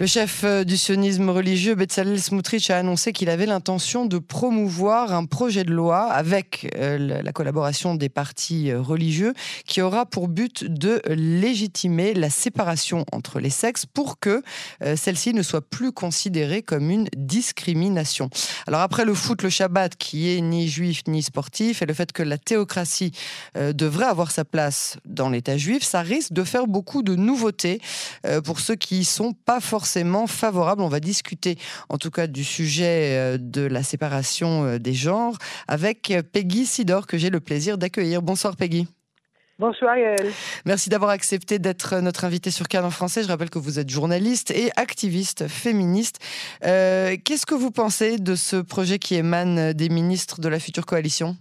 Le chef euh, du sionisme religieux, Bezalel Smotrich, a annoncé qu'il avait l'intention de promouvoir un projet de loi avec euh, la collaboration des partis euh, religieux qui aura pour but de légitimer la séparation entre les sexes pour que celle-ci ne soit plus considérée comme une discrimination. Alors après le foot, le Shabbat, qui est ni juif ni sportif, et le fait que la théocratie devrait avoir sa place dans l'État juif, ça risque de faire beaucoup de nouveautés pour ceux qui y sont pas forcément favorable. On va discuter en tout cas du sujet euh, de la séparation euh, des genres avec Peggy Sidor que j'ai le plaisir d'accueillir. Bonsoir Peggy. Bonsoir Yael. Merci d'avoir accepté d'être notre invité sur Cannes en français. Je rappelle que vous êtes journaliste et activiste féministe. Euh, qu'est-ce que vous pensez de ce projet qui émane des ministres de la future coalition?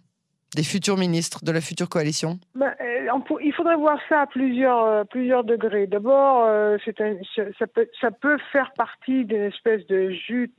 Des futurs ministres de la future coalition ben, euh, Il faudrait voir ça à plusieurs, euh, plusieurs degrés. D'abord, euh, ça, peut, faire partie d'une espèce de jute,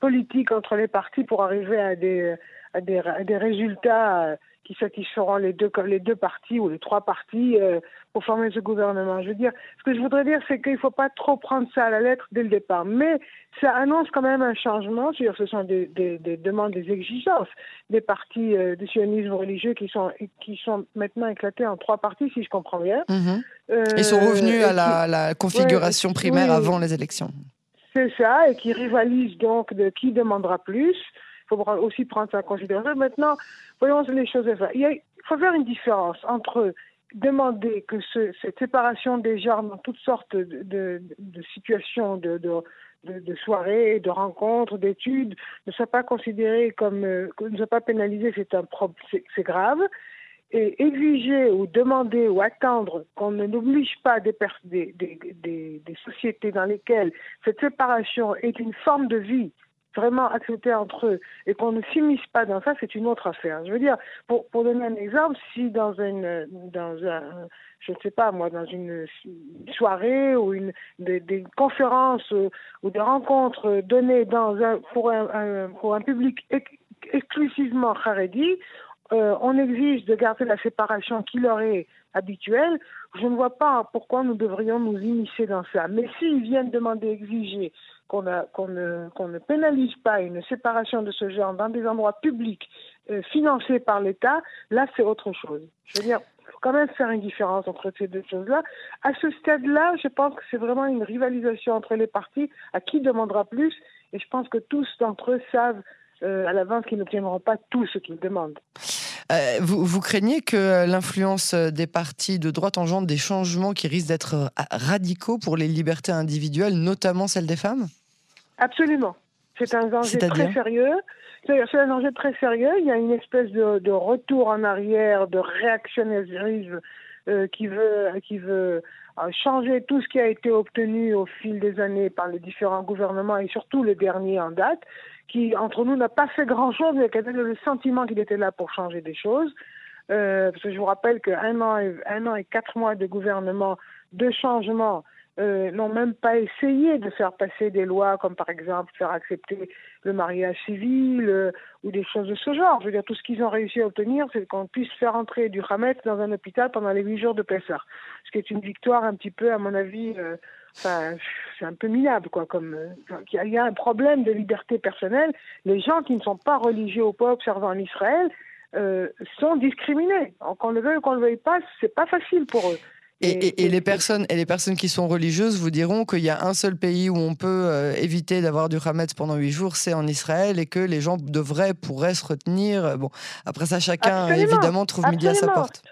politique entre les partis pour arriver à des résultats qui satisferont les deux, les deux partis ou les trois partis euh, pour former ce gouvernement. Je veux dire, ce que je voudrais dire, c'est qu'il ne faut pas trop prendre ça à la lettre dès le départ. Mais ça annonce quand même un changement. C'est-à-dire, ce sont des, des, des, demandes, des exigences des partis euh, du sionisme religieux qui sont, qui sont maintenant éclatés en trois partis, si je comprends bien. Mhm. Euh, Ils sont revenus à la, la configuration primaire avant les élections. C'est ça, et qui rivalisent donc de qui demandera plus. Il faut aussi prendre ça en considération. Maintenant, voyons les choses. Il, faut faire une différence entre demander que cette séparation des genres dans toutes sortes de, situations de, soirées, de rencontres, d'études ne soit pas considérée comme, euh, ne soit pas pénalisée, c'est un c'est grave. Et exiger ou demander ou attendre qu'on ne n'oblige pas des, sociétés dans lesquelles cette séparation est une forme de vie vraiment accepter entre eux et qu'on ne s'immisce pas dans ça, c'est une autre affaire. Je veux dire, pour, pour donner un exemple, si dans une, dans un, je ne sais pas moi, dans une soirée ou une, des, conférences ou des rencontres données dans un, pour, un, pour un public exclusivement haredi, euh, on exige de garder la séparation qui leur est habituelle, je ne vois pas pourquoi nous devrions nous initier dans ça. Mais s'ils viennent demander, exiger qu'on ne, pénalise pas une séparation de ce genre dans des endroits publics euh, financés par l'État, là c'est autre chose. Je veux dire, il faut quand même faire une différence entre ces deux choses-là. À ce stade-là, je pense que c'est vraiment une rivalisation entre les partis à qui demandera plus, et je pense que tous d'entre eux savent euh, à l'avance qu'ils n'obtiendront pas tout ce qu'ils demandent. Euh, vous, vous, craignez que l'influence des partis de droite engendre des changements qui risquent d'être radicaux pour les libertés individuelles, notamment celles des femmes? Absolument. C'est un danger très sérieux. C'est un danger très sérieux. Il y a une espèce de, retour en arrière, de réactionnarisme qui veut, qui veut changer tout ce qui a été obtenu au fil des années par les différents gouvernements et surtout le dernier en date qui, entre nous, n'a pas fait grand-chose, mais qui avait le sentiment qu'il était là pour changer des choses. Euh, parce que je vous rappelle qu'un an, et, un an et quatre mois de gouvernement, de changement, euh, n'ont même pas essayé de faire passer des lois comme par exemple faire accepter le mariage civil euh, ou des choses de ce genre. Je veux dire, tout ce qu'ils ont réussi à obtenir, c'est qu'on puisse faire entrer du Hametz dans un hôpital pendant les huit jours de Pessah. Ce qui est une victoire un petit peu, à mon avis, euh, c'est un peu minable, quoi. Comme il y, a un problème de liberté personnelle. Les gens qui ne sont pas religieux ou pas observants en Israël sont discriminés. Qu'on le veuille ou qu'on le veuille pas, c'est pas facile pour eux. Et, et, les personnes et les personnes qui sont religieuses vous diront qu'il y a un seul pays où on peut euh, éviter d'avoir du Hametz pendant huit jours, c'est en Israël, et que les gens devraient, pourraient se retenir. Bon, après ça, chacun évidemment trouve midi à sa porte.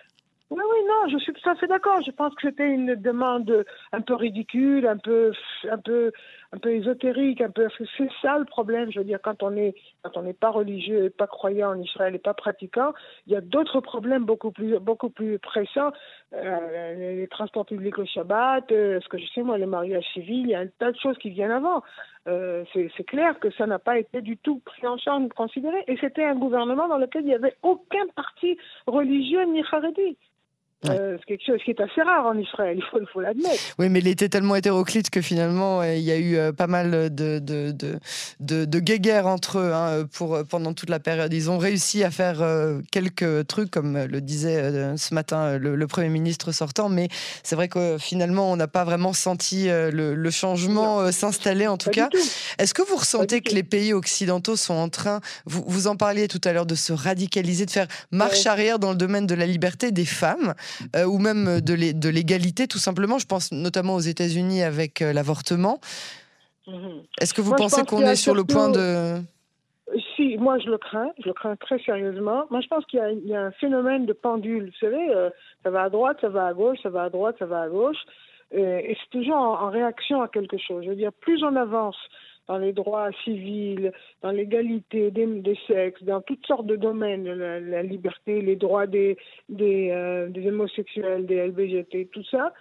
Oui, oui, non, je suis tout à fait d'accord. Je pense que c'était une demande un peu ridicule, un peu, un peu, un peu ésotérique, un peu. C'est ça le problème. Je veux dire, quand on est, quand on n'est pas religieux et pas croyant en Israël et pas pratiquant, il y a d'autres problèmes beaucoup plus, beaucoup plus pressants. Euh, les transports publics au Shabbat, euh, ce que je sais moi, les mariages civils, il y a un tas de choses qui viennent avant. Euh, c'est clair que ça n'a pas été du tout pris en charge, considéré. Et c'était un gouvernement dans lequel il n'y avait aucun parti religieux ni haredi. Euh, c'est quelque chose qui est assez rare en Israël, il faut, faut l'admettre. Oui, mais il était tellement hétéroclite que finalement, euh, il y a eu euh, pas mal de, de, de, de, de guéguerres entre eux hein, pour, pendant toute la période. Ils ont réussi à faire quelques trucs, comme le disait ce matin le, Premier ministre sortant, mais c'est vrai que finalement, on n'a pas vraiment senti le, changement s'installer, en tout cas. Est-ce que vous ressentez que les pays occidentaux sont en train, vous, vous en parliez tout à l'heure, de se radicaliser, de faire marche arrière dans le domaine de la liberté des femmes euh, ou même de l'égalité, tout simplement. Je pense notamment aux États-Unis avec euh, l'avortement. Mhm. Est-ce que vous pensez qu'on est sur le point de... Si, moi je le crains, je le crains très sérieusement. Moi je pense qu'il y, a un phénomène de pendule. Vous savez, euh, ça va à droite, ça va à gauche, ça va à droite, ça va à gauche. et c'est toujours en, réaction à quelque chose. Je veux dire, plus on avance dans les droits civils, dans l'égalité des, sexes, dans toutes sortes de domaines, la, liberté, les droits des, des, euh, des, homosexuels, des LGBT, tout ça.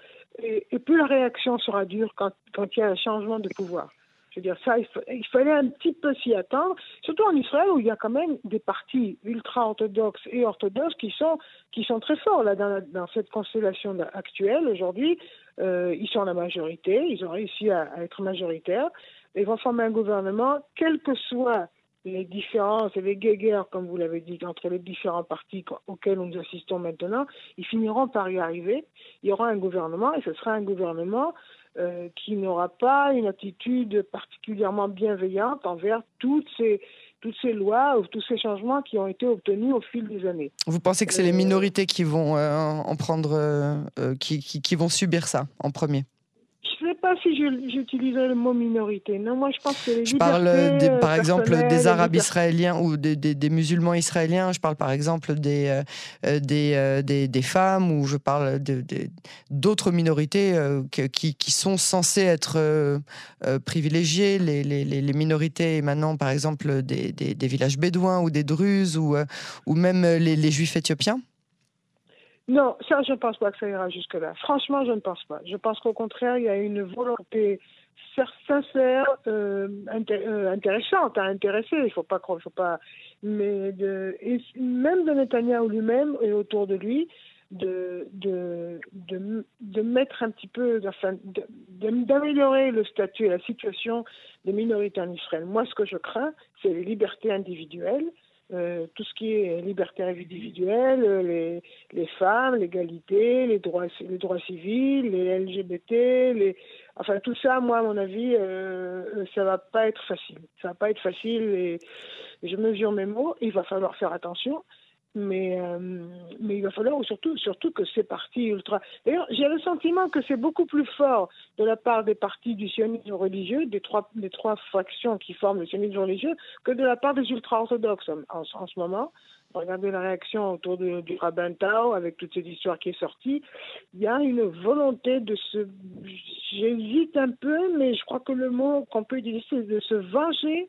Et, plus la réaction sera dure quand, quand il y a un changement de pouvoir. Je veux dire, ça, il, fallait un petit peu s'y attendre, surtout en Israël où il y a quand même des partis ultra-orthodoxes et orthodoxes qui sont, qui sont très forts là, dans, dans cette constellation actuelle aujourd'hui. Euh, ils sont la majorité, ils ont réussi à, à être majoritaires ils vont former un gouvernement, quelles que soient les différences et les guéguerres, comme vous l'avez dit, entre les différents partis auxquels nous assistons maintenant, ils finiront par y arriver. Il y aura un gouvernement et ce sera un gouvernement euh, qui n'aura pas une attitude particulièrement bienveillante envers toutes ces, toutes ces lois ou tous ces changements qui ont été obtenus au fil des années. Vous pensez que c'est les euh, minorités qui vont euh, en prendre, qui, qui vont subir ça en premier je ne sais pas si le mot minorité. Non, moi je pense que les Je parle euh, par exemple des Arabes israéliens ou des, des, musulmans israéliens. Je parle par exemple des, euh, euh, des, des, femmes ou je parle d'autres minorités qui, qui, sont censées être privilégiées. Les, les, les, minorités émanant par exemple des, des, villages bédouins ou des druzes ou, ou même les juifs éthiopiens. Non, ça, je ne pense pas que ça ira jusque-là. Franchement, je ne pense pas. Je pense qu'au contraire, il y a une volonté sincère, euh, euh, intéressante à intéresser. Il ne faut pas croire, faut pas. Mais de, même de Netanyahu lui-même et autour de lui, de, de, mettre un petit peu, d'améliorer le statut et la situation des minorités en Israël. Moi, ce que je crains, c'est les libertés individuelles euh, tout ce qui est liberté individuelle, les, femmes, l'égalité, les droits, les droits civils, les LGBT, enfin tout ça, moi à mon avis, euh, ça va pas être facile. Ça va pas être facile et je mesure mes mots. Il va falloir faire attention mais, euh, mais il va falloir surtout, surtout que ces partis ultra. D'ailleurs, j'ai le sentiment que c'est beaucoup plus fort de la part des partis du sionisme religieux, des trois, des trois fractions qui forment le sionisme religieux, que de la part des ultra-orthodoxes en, en, ce moment. Regardez la réaction autour du rabbin Tao avec toute cette histoire qui est sortie. Il y a une volonté de se. J'hésite un peu, mais je crois que le mot qu'on peut utiliser, c'est de se venger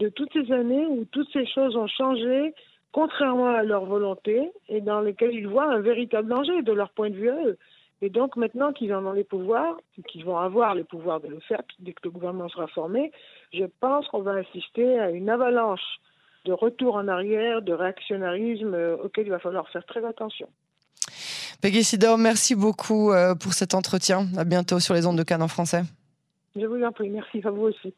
de toutes ces années où toutes ces choses ont changé contrairement à leur volonté et dans lesquels ils voient un véritable danger de leur point de vue à eux. Et donc maintenant qu'ils en ont les pouvoirs, qu'ils vont avoir les pouvoirs de le faire dès que le gouvernement sera formé, je pense qu'on va assister à une avalanche de retour en arrière, de réactionnarisme euh, auquel il va falloir faire très attention. Peggy Sidor, merci beaucoup euh, pour cet entretien. À bientôt sur les ondes de Cannes en français. Je vous en prie, merci à vous aussi.